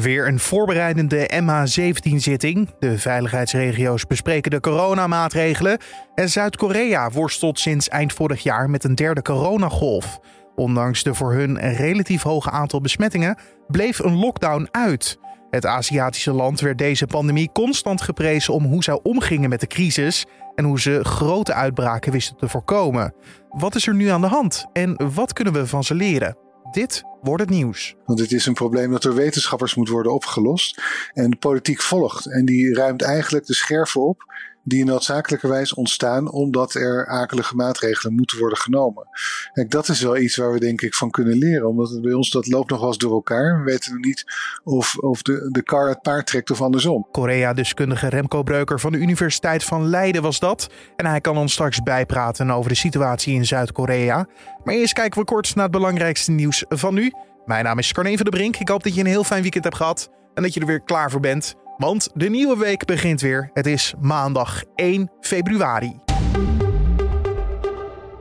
Weer een voorbereidende MH17-zitting. De veiligheidsregio's bespreken de coronamaatregelen. En Zuid-Korea worstelt sinds eind vorig jaar met een derde coronagolf. Ondanks de voor hun relatief hoge aantal besmettingen bleef een lockdown uit. Het Aziatische land werd deze pandemie constant geprezen om hoe zij omgingen met de crisis en hoe ze grote uitbraken wisten te voorkomen. Wat is er nu aan de hand en wat kunnen we van ze leren? Dit wordt het nieuws. Want het is een probleem dat door wetenschappers moet worden opgelost. En de politiek volgt. En die ruimt eigenlijk de scherven op die noodzakelijkerwijs ontstaan omdat er akelige maatregelen moeten worden genomen. Kijk, dat is wel iets waar we denk ik van kunnen leren. Omdat bij ons dat loopt nog wel eens door elkaar. We weten nog niet of, of de, de kar het paard trekt of andersom. Korea-deskundige Remco Breuker van de Universiteit van Leiden was dat. En hij kan ons straks bijpraten over de situatie in Zuid-Korea. Maar eerst kijken we kort naar het belangrijkste nieuws van nu. Mijn naam is Carne van der Brink. Ik hoop dat je een heel fijn weekend hebt gehad en dat je er weer klaar voor bent. Want de nieuwe week begint weer. Het is maandag 1 februari.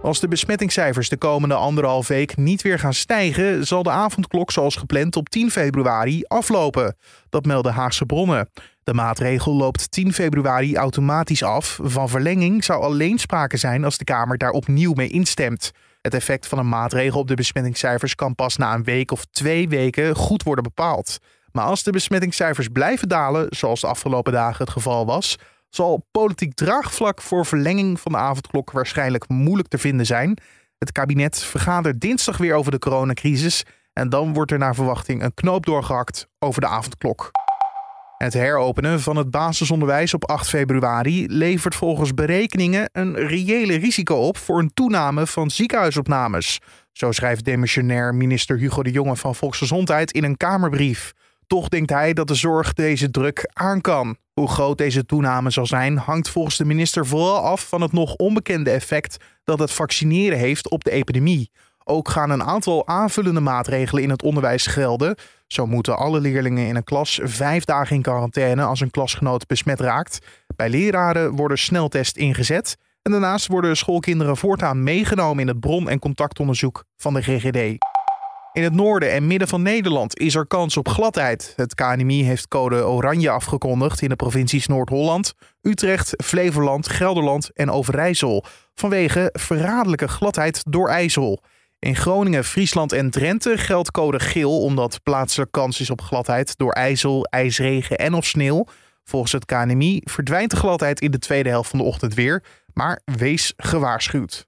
Als de besmettingscijfers de komende anderhalf week niet weer gaan stijgen, zal de avondklok zoals gepland op 10 februari aflopen. Dat melden Haagse bronnen. De maatregel loopt 10 februari automatisch af. Van verlenging zou alleen sprake zijn als de Kamer daar opnieuw mee instemt. Het effect van een maatregel op de besmettingscijfers kan pas na een week of twee weken goed worden bepaald. Maar als de besmettingscijfers blijven dalen, zoals de afgelopen dagen het geval was, zal politiek draagvlak voor verlenging van de avondklok waarschijnlijk moeilijk te vinden zijn. Het kabinet vergadert dinsdag weer over de coronacrisis en dan wordt er naar verwachting een knoop doorgehakt over de avondklok. Het heropenen van het basisonderwijs op 8 februari levert volgens berekeningen een reële risico op voor een toename van ziekenhuisopnames. Zo schrijft demissionair minister Hugo de Jonge van Volksgezondheid in een Kamerbrief. Toch denkt hij dat de zorg deze druk aan kan. Hoe groot deze toename zal zijn, hangt volgens de minister vooral af van het nog onbekende effect dat het vaccineren heeft op de epidemie. Ook gaan een aantal aanvullende maatregelen in het onderwijs gelden. Zo moeten alle leerlingen in een klas vijf dagen in quarantaine als een klasgenoot besmet raakt. Bij leraren worden sneltest ingezet. En daarnaast worden schoolkinderen voortaan meegenomen in het bron- en contactonderzoek van de GGD. In het noorden en midden van Nederland is er kans op gladheid. Het KNMI heeft code oranje afgekondigd in de provincies Noord-Holland, Utrecht, Flevoland, Gelderland en Overijssel. Vanwege verraderlijke gladheid door ijzel. In Groningen, Friesland en Drenthe geldt code geel omdat plaatselijk kans is op gladheid door ijzel, ijsregen en of sneeuw. Volgens het KNMI verdwijnt de gladheid in de tweede helft van de ochtend weer, maar wees gewaarschuwd.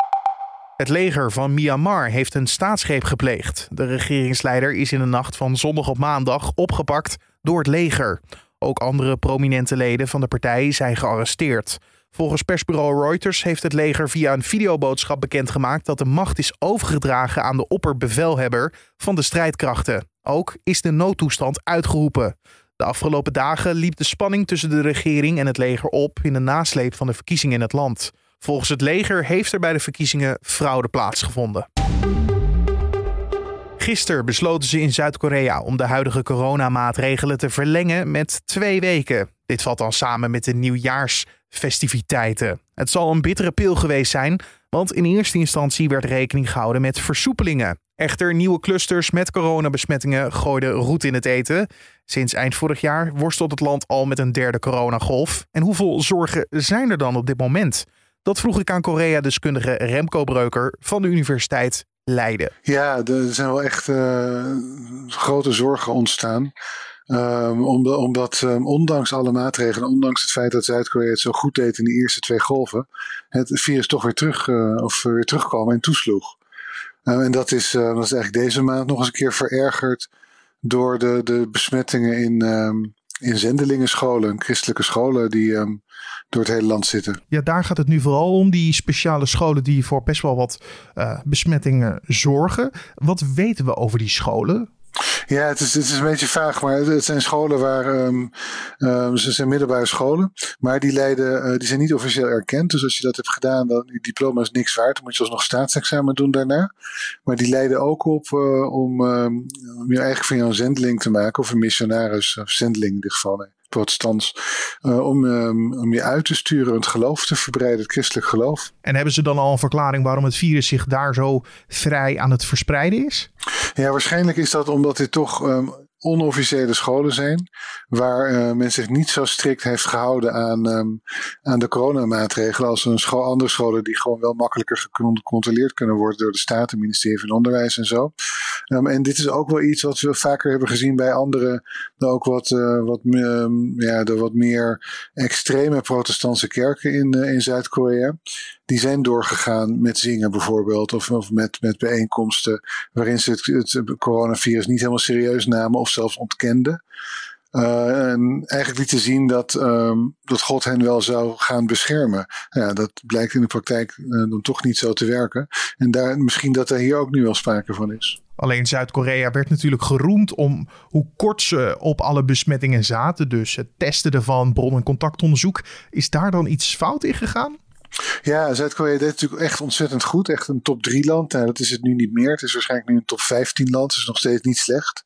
Het leger van Myanmar heeft een staatsgreep gepleegd. De regeringsleider is in de nacht van zondag op maandag opgepakt door het leger. Ook andere prominente leden van de partij zijn gearresteerd. Volgens persbureau Reuters heeft het leger via een videoboodschap bekendgemaakt dat de macht is overgedragen aan de opperbevelhebber van de strijdkrachten. Ook is de noodtoestand uitgeroepen. De afgelopen dagen liep de spanning tussen de regering en het leger op in de nasleep van de verkiezingen in het land. Volgens het leger heeft er bij de verkiezingen fraude plaatsgevonden. Gisteren besloten ze in Zuid-Korea om de huidige coronamaatregelen te verlengen met twee weken. Dit valt dan samen met de nieuwjaarsfestiviteiten. Het zal een bittere pil geweest zijn, want in eerste instantie werd rekening gehouden met versoepelingen. Echter, nieuwe clusters met coronabesmettingen gooiden roet in het eten. Sinds eind vorig jaar worstelt het land al met een derde coronagolf. En hoeveel zorgen zijn er dan op dit moment? Dat vroeg ik aan Korea-deskundige Remco Breuker van de Universiteit Leiden. Ja, er zijn wel echt uh, grote zorgen ontstaan. Um, omdat, um, ondanks alle maatregelen, ondanks het feit dat Zuid-Korea het zo goed deed in de eerste twee golven, het virus toch weer, terug, uh, of weer terugkwam en toesloeg. Uh, en dat is, dat is eigenlijk deze maand nog eens een keer verergerd door de, de besmettingen in, um, in zendelingenscholen, christelijke scholen die door het hele land zitten. Ja, daar gaat het nu vooral om, die speciale scholen die voor best wel wat uh, besmettingen zorgen. Wat weten we over die scholen? Ja, het is, het is een beetje vaag, maar het zijn scholen waar. Um, um, ze zijn middelbare scholen, maar die, leiden, uh, die zijn niet officieel erkend. Dus als je dat hebt gedaan, dan diploma is niks waard. Dan moet je alsnog staatsexamen doen daarna. Maar die leiden ook op uh, om, um, om je eigen van jou een zendeling te maken, of een missionaris, of zendeling in dit geval. Nee protestants, uh, om, um, om je uit te sturen, het geloof te verbreiden, het christelijk geloof. En hebben ze dan al een verklaring waarom het virus zich daar zo vrij aan het verspreiden is? Ja, waarschijnlijk is dat omdat dit toch um, onofficiële scholen zijn, waar uh, men zich niet zo strikt heeft gehouden aan, um, aan de coronamaatregelen als een school, andere scholen die gewoon wel makkelijker gecontroleerd kunnen worden door de staat, het ministerie van Onderwijs en zo. Um, en dit is ook wel iets wat we vaker hebben gezien bij andere, ook wat, uh, wat, um, ja, de wat meer extreme protestantse kerken in, uh, in Zuid-Korea. Die zijn doorgegaan met zingen bijvoorbeeld, of, of met, met bijeenkomsten waarin ze het, het coronavirus niet helemaal serieus namen of zelfs ontkenden. Uh, en eigenlijk lieten zien dat, um, dat God hen wel zou gaan beschermen. Ja, dat blijkt in de praktijk uh, dan toch niet zo te werken. En daar, misschien dat er hier ook nu wel sprake van is. Alleen Zuid-Korea werd natuurlijk geroemd om hoe kort ze op alle besmettingen zaten. Dus het testen ervan, bron- en contactonderzoek. Is daar dan iets fout in gegaan? Ja, Zuid-Korea deed natuurlijk echt ontzettend goed. Echt een top 3 land. Nou, dat is het nu niet meer. Het is waarschijnlijk nu een top 15 land. Is nog steeds niet slecht.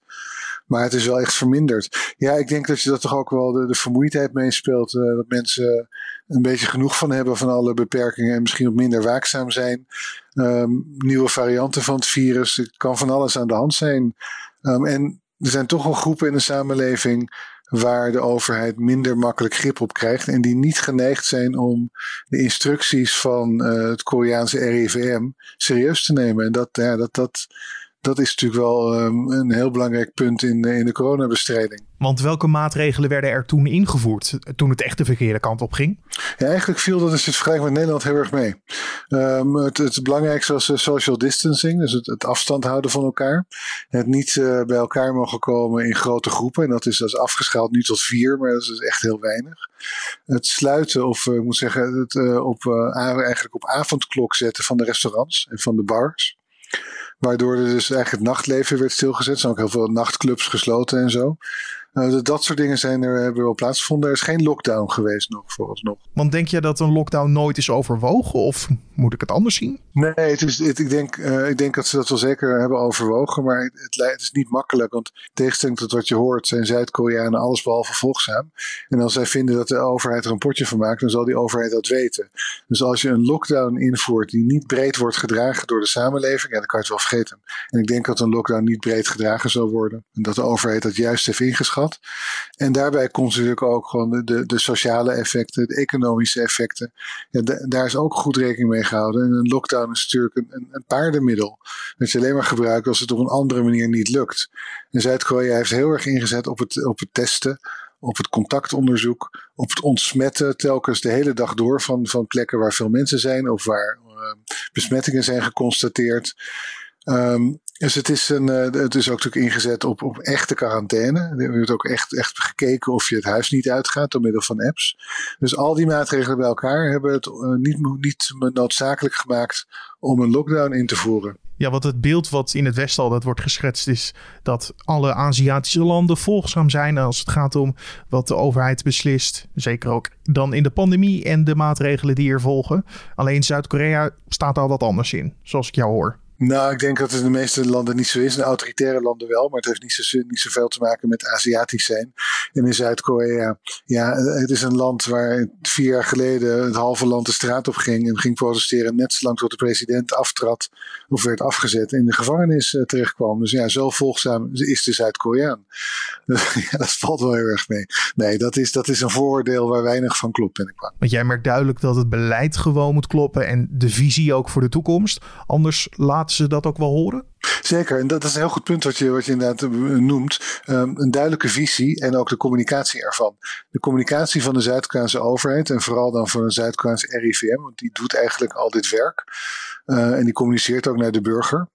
Maar het is wel echt verminderd. Ja, ik denk dat je dat toch ook wel de, vermoeidheid meespeelt. Uh, dat mensen een beetje genoeg van hebben van alle beperkingen en misschien wat minder waakzaam zijn. Um, nieuwe varianten van het virus. Er kan van alles aan de hand zijn. Um, en er zijn toch wel groepen in de samenleving waar de overheid minder makkelijk grip op krijgt en die niet geneigd zijn om de instructies van uh, het Koreaanse RIVM serieus te nemen. En dat, ja, dat, dat, dat is natuurlijk wel um, een heel belangrijk punt in, de, in de coronabestrijding. Want welke maatregelen werden er toen ingevoerd toen het echt de verkeerde kant op ging? Ja, eigenlijk viel dat dus het vergelijking met Nederland heel erg mee. Um, het, het, belangrijkste was social distancing, dus het, het, afstand houden van elkaar. Het niet uh, bij elkaar mogen komen in grote groepen. En dat is, dat is afgeschaald nu tot vier, maar dat is dus echt heel weinig. Het sluiten, of uh, ik moet zeggen, het uh, op, eigenlijk op avondklok zetten van de restaurants en van de bars. Waardoor er dus eigenlijk het nachtleven werd stilgezet. Er zijn ook heel veel nachtclubs gesloten en zo. Uh, dat soort dingen zijn er, hebben wel plaatsgevonden. Er is geen lockdown geweest nog, vooralsnog. Want denk je dat een lockdown nooit is overwogen? Of moet ik het anders zien? Nee, het is, het, ik, denk, uh, ik denk dat ze dat wel zeker hebben overwogen. Maar het, het, is niet makkelijk. Want tegenstelling tot wat je hoort, zijn Zuid-Koreanen allesbehalve volgzaam. En als zij vinden dat de overheid er een potje van maakt, dan zal die overheid dat weten. Dus als je een lockdown invoert die niet breed wordt gedragen door de samenleving, ja, dan kan je het wel vergeten. En ik denk dat een lockdown niet breed gedragen zal worden. En dat de overheid dat juist heeft ingeschat. En daarbij komt natuurlijk ook gewoon de, de, sociale effecten, de economische effecten. Ja, daar is ook goed rekening mee gehouden. En een lockdown is natuurlijk een, een, een paardenmiddel. Dat je alleen maar gebruikt als het op een andere manier niet lukt. En Zuid-Korea heeft heel erg ingezet op het, op het testen op het contactonderzoek, op het ontsmetten telkens de hele dag door van, van plekken waar veel mensen zijn of waar uh, besmettingen zijn geconstateerd. Um, dus het is, een, uh, het is ook natuurlijk ingezet op, op echte quarantaine. Er wordt ook echt, echt gekeken of je het huis niet uitgaat door middel van apps. Dus al die maatregelen bij elkaar hebben het uh, niet, niet noodzakelijk gemaakt om een lockdown in te voeren. Ja, wat het beeld wat in het Westen altijd wordt geschetst is dat alle Aziatische landen volgzaam zijn als het gaat om wat de overheid beslist. Zeker ook dan in de pandemie en de maatregelen die er volgen. Alleen Zuid-Korea staat al wat anders in, zoals ik jou hoor. Nou, ik denk dat het in de meeste landen niet zo is. In autoritaire landen wel, maar het heeft niet, zo, niet zoveel te maken met Aziatisch zijn. En in Zuid-Korea, ja, het is een land waar vier jaar geleden het halve land de straat op ging en ging protesteren. Net zolang tot de president aftrad of werd afgezet en in de gevangenis uh, terechtkwam. Dus ja, zo volgzaam is de Zuid-Koreaan. Ja, dat valt wel heel erg mee. Nee, dat is, dat is een vooroordeel waar weinig van klopt, ben ik. Want jij merkt duidelijk dat het beleid gewoon moet kloppen en de visie ook voor de toekomst. Anders laat dat ook wel horen? Zeker, en dat is een heel goed punt wat je, wat je inderdaad eh, noemt. Um, een duidelijke visie en ook de communicatie ervan. De communicatie van de Zuid-Koreaanse overheid en vooral dan van de Zuid-Koreaanse RIVM, want die doet eigenlijk al dit werk. Uh, en die communiceert ook naar de burger.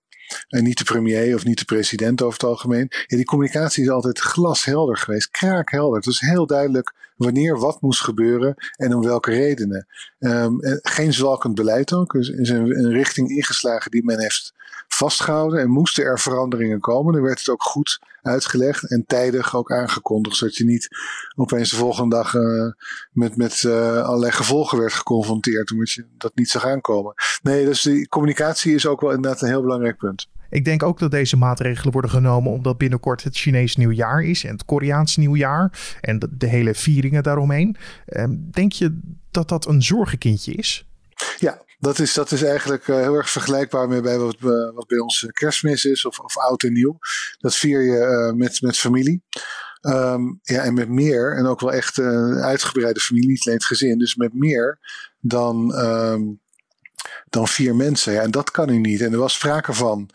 En niet de premier of niet de president over het algemeen. Ja, die communicatie is altijd glashelder geweest, kraakhelder. Het was heel duidelijk wanneer wat moest gebeuren en om welke redenen. Um, geen zwalkend beleid ook. Er is een, richting ingeslagen die men heeft vastgehouden en moesten er veranderingen komen. Dan werd het ook goed uitgelegd en tijdig ook aangekondigd, zodat je niet opeens de volgende dag uh, met, met uh, allerlei gevolgen werd geconfronteerd, omdat je dat niet zag aankomen. Nee, dus die communicatie is ook wel inderdaad een heel belangrijk punt. Ik denk ook dat deze maatregelen worden genomen omdat binnenkort het Chinees nieuwjaar is en het Koreaans nieuwjaar en de, hele vieringen daaromheen. Ehm, denk je dat dat een zorgenkindje is? Ja, dat is, dat is eigenlijk heel erg vergelijkbaar met bij wat, wat bij ons kerstmis is of, of oud en nieuw. Dat vier je met, met familie. Ehm, ja, en met meer, en ook wel echt een uitgebreide familie, niet alleen het gezin, dus met meer dan, ehm, dan vier mensen. Ja, en dat kan u niet. En er was sprake van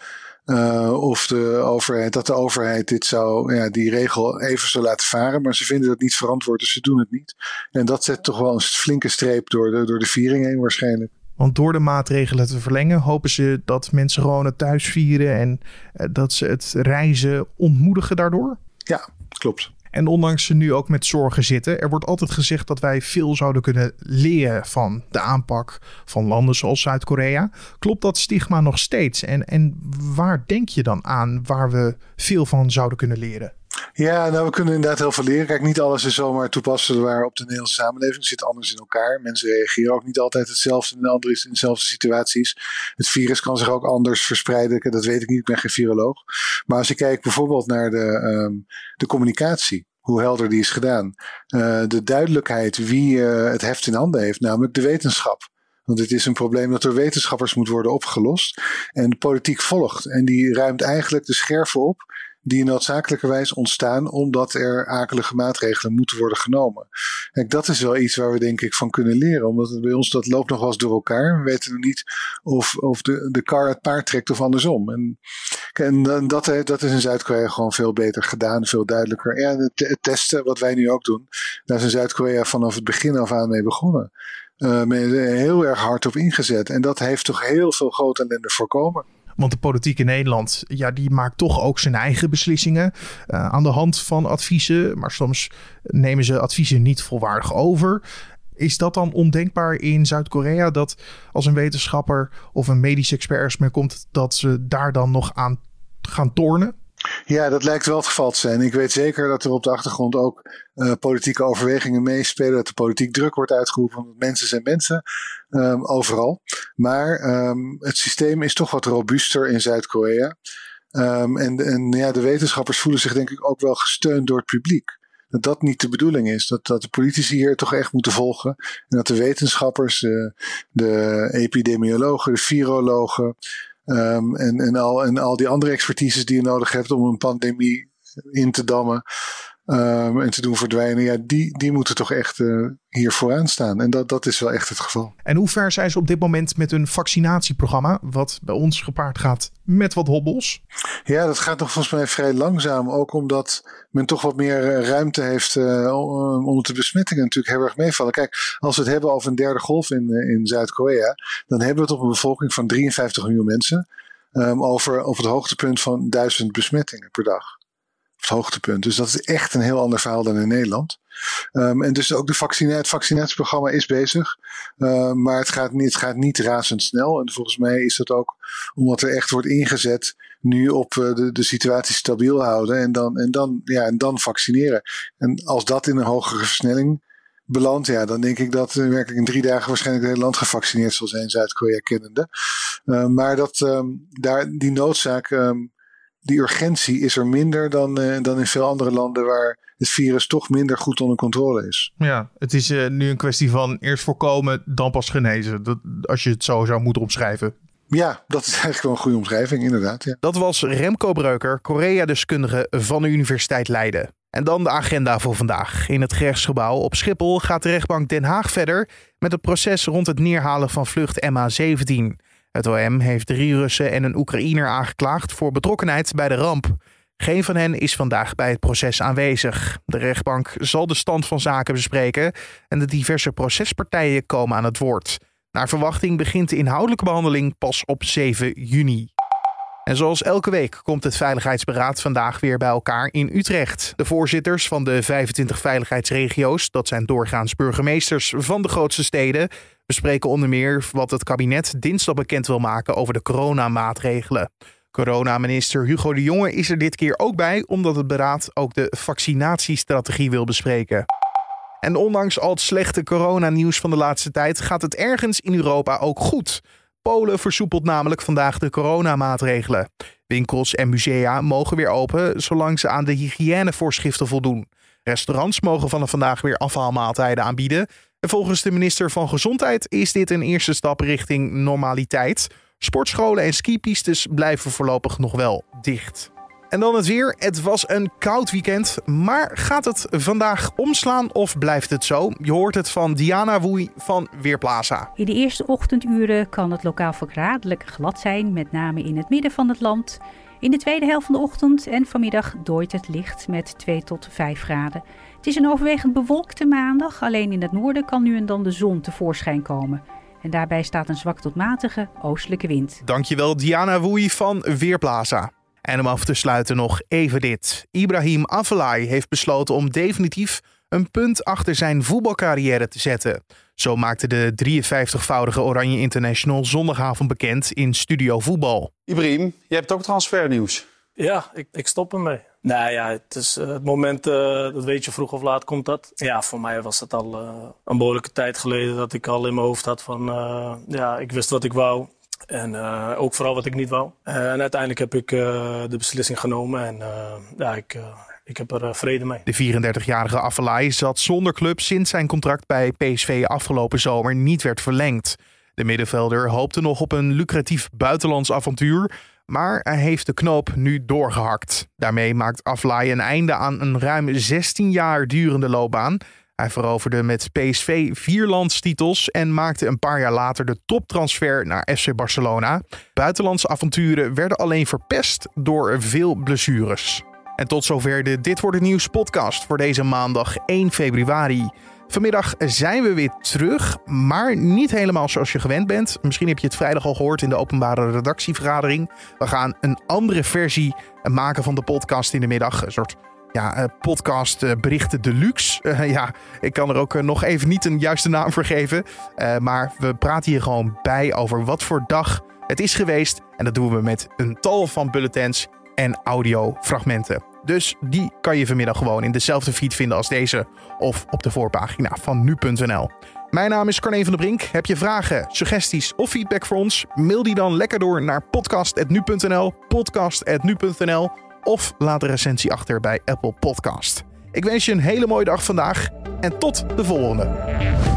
uh, of de overheid, dat de overheid dit zou, ja, die regel even zou laten varen. Maar ze vinden dat niet verantwoord, dus ze doen het niet. En dat zet toch wel een flinke streep door de, door de viering heen waarschijnlijk. Want door de maatregelen te verlengen, hopen ze dat mensen gewoon het thuis vieren en uh, dat ze het reizen ontmoedigen daardoor? Ja, klopt. En ondanks ze nu ook met zorgen zitten, er wordt altijd gezegd dat wij veel zouden kunnen leren van de aanpak van landen zoals Zuid-Korea. Klopt dat stigma nog steeds? En, en waar denk je dan aan waar we veel van zouden kunnen leren? Ja, nou, we kunnen inderdaad heel veel leren. Kijk, niet alles is zomaar toepasbaar op de Nederlandse samenleving. Het zit anders in elkaar. Mensen reageren ook niet altijd hetzelfde en andere in dezelfde situaties. Het virus kan zich ook anders verspreiden. Dat weet ik niet, ik ben geen viroloog. Maar als je kijkt bijvoorbeeld naar de, um, de communicatie hoe helder die is gedaan. Uh, de duidelijkheid wie uh, het heft in handen heeft, namelijk de wetenschap. Want het is een probleem dat door wetenschappers moet worden opgelost. En de politiek volgt. En die ruimt eigenlijk de scherven op die noodzakelijkerwijs ontstaan omdat er akelige maatregelen moeten worden genomen. Kijk, dat is wel iets waar we denk ik van kunnen leren, omdat bij ons dat loopt nog wel eens door elkaar. We weten nog niet of, of de, de kar het paard trekt of andersom. En, en dat, dat is in Zuid-Korea gewoon veel beter gedaan, veel duidelijker. Het, het testen, wat wij nu ook doen, daar is in Zuid-Korea vanaf het begin af aan mee begonnen. Uh, heel erg hard op ingezet. En dat heeft toch heel veel grote ellende voorkomen. Want de politiek in Nederland, ja, die maakt toch ook zijn eigen beslissingen uh, aan de hand van adviezen. Maar soms nemen ze adviezen niet volwaardig over. Is dat dan ondenkbaar in Zuid-Korea dat als een wetenschapper of een medisch expert meer komt, dat ze daar dan nog aan gaan tornen? Ja, dat lijkt wel het geval te zijn. Ik weet zeker dat er op de achtergrond ook uh, politieke overwegingen meespelen. Dat de politiek druk wordt uitgeoefend. Want mensen zijn mensen um, overal. Maar um, het systeem is toch wat robuuster in Zuid-Korea. Um, en en ja, de wetenschappers voelen zich denk ik ook wel gesteund door het publiek. Dat dat niet de bedoeling is. Dat, dat de politici hier toch echt moeten volgen. En dat de wetenschappers, de, de epidemiologen, de virologen. Um, en, en, al, en al die andere expertises die je nodig hebt om een pandemie in te dammen. Um, en te doen verdwijnen, ja, die, die moeten toch echt uh, hier vooraan staan. En dat, dat is wel echt het geval. En hoe ver zijn ze op dit moment met hun vaccinatieprogramma, wat bij ons gepaard gaat met wat hobbels? Ja, dat gaat nog volgens mij vrij langzaam. Ook omdat men toch wat meer eh, ruimte heeft uh, omdat de besmettingen natuurlijk heel erg meevallen. Kijk, als we het hebben over een derde golf in, in Zuid-Korea, dan hebben we het op een bevolking van 53 miljoen mensen. Um, over, over het hoogtepunt van duizend besmettingen per dag het hoogtepunt. Dus dat is echt een heel ander verhaal dan in Nederland. Um, en dus ook de vaccina het vaccinatieprogramma is bezig. Uh, maar het gaat, niet, het gaat niet razendsnel. En volgens mij is dat ook omdat er echt wordt ingezet nu op uh, de, de situatie stabiel houden. En dan, en, dan, ja, en dan vaccineren. En als dat in een hogere versnelling belandt, ja, dan denk ik dat werkelijk in drie dagen waarschijnlijk het hele land gevaccineerd zal zijn, Zuid-Korea kennende. Uh, maar dat, daar, die noodzaak die urgentie is er minder dan, uh, dan in veel andere landen waar het virus toch minder goed onder controle is. Ja, het is uh, nu een kwestie van eerst voorkomen, dan pas genezen. Dat, als je het zo zou moeten omschrijven. Ja, dat is eigenlijk wel een goede omschrijving, inderdaad. Ja. Dat was Remco Breuker, Korea-deskundige van de Universiteit Leiden. En dan de agenda voor vandaag. In het gerechtsgebouw op Schiphol gaat de rechtbank Den Haag verder met het proces rond het neerhalen van vlucht MH17. Het OM heeft drie Russen en een Oekraïner aangeklaagd voor betrokkenheid bij de ramp. Geen van hen is vandaag bij het proces aanwezig. De rechtbank zal de stand van zaken bespreken en de diverse procespartijen komen aan het woord. Naar verwachting begint de inhoudelijke behandeling pas op 7 juni. En zoals elke week komt het Veiligheidsberaad vandaag weer bij elkaar in Utrecht. De voorzitters van de 25 veiligheidsregio's, dat zijn doorgaans burgemeesters van de grootste steden, bespreken onder meer wat het kabinet dinsdag bekend wil maken over de coronamaatregelen. Coronaminister Hugo de Jonge is er dit keer ook bij, omdat het beraad ook de vaccinatiestrategie wil bespreken. En ondanks al het slechte coronanieuws van de laatste tijd gaat het ergens in Europa ook goed. Polen versoepelt namelijk vandaag de coronamaatregelen. Winkels en musea mogen weer open zolang ze aan de hygiënevoorschriften voldoen. Restaurants mogen vanaf vandaag weer afhaalmaaltijden aanbieden. En volgens de minister van Gezondheid is dit een eerste stap richting normaliteit. Sportscholen en skipistes blijven voorlopig nog wel dicht. En dan het weer. Het was een koud weekend, maar gaat het vandaag omslaan of blijft het zo? Je hoort het van Diana Woei van Weerplaza. In de eerste ochtenduren kan het lokaal verraderlijk glad zijn, met name in het midden van het land. In de tweede helft van de ochtend en vanmiddag dooit het licht met 2 tot 5 graden. Het is een overwegend bewolkte maandag, alleen in het noorden kan nu en dan de zon tevoorschijn komen. En daarbij staat een zwak tot matige oostelijke wind. Dankjewel Diana Woei van Weerplaza. En om af te sluiten nog even dit. Ibrahim Afellay heeft besloten om definitief een punt achter zijn voetbalcarrière te zetten. Zo maakte de 53-voudige Oranje International zondagavond bekend in Studio Voetbal. Ibrahim, je hebt ook transfernieuws. Ja, ik, ik stop ermee. Nou ja, het is uh, het moment, uh, dat weet je vroeg of laat komt dat. Ja, voor mij was het al uh, een behoorlijke tijd geleden dat ik al in mijn hoofd had van, ja, ik wist wat ik wou. En uh, ook vooral wat ik niet wou. En uiteindelijk heb ik uh, de beslissing genomen en ja, ik, ik heb er vrede mee. De 34-jarige Afellay zat zonder club sinds zijn contract bij PSV afgelopen zomer niet werd verlengd. De middenvelder hoopte nog op een lucratief buitenlands avontuur, maar hij heeft de knoop nu doorgehakt. Daarmee maakt Afellay een einde aan een ruim 16 jaar durende loopbaan. Hij veroverde met PSV vier landstitels en maakte een paar jaar later de toptransfer naar FC Barcelona. Buitenlandse avonturen werden alleen verpest door veel blessures. En tot zover de Dit wordt het nieuws podcast voor deze maandag 1 februari. Vanmiddag zijn we weer terug, maar niet helemaal zoals je gewend bent. Misschien heb je het vrijdag al gehoord in de openbare redactievergadering. We gaan een andere versie maken van de podcast in de middag. Een soort ja, uh, podcast uh, berichten deluxe. Uh, ja, ik kan er ook nog even niet een juiste naam voor geven. maar we praten hier gewoon bij over wat voor dag het is geweest. En dat doen we met een tal van bulletins en audiofragmenten. Dus die kan je vanmiddag gewoon in dezelfde feed vinden als deze. Of op de voorpagina van nu.nl. Mijn naam is Carne van der Brink. Heb je vragen, suggesties of feedback voor ons? Mail die dan lekker door naar podcast.nu.nl. Podcast.nu.nl of laat een recensie achter bij Apple Podcast. Ik wens je een hele mooie dag vandaag en tot de volgende.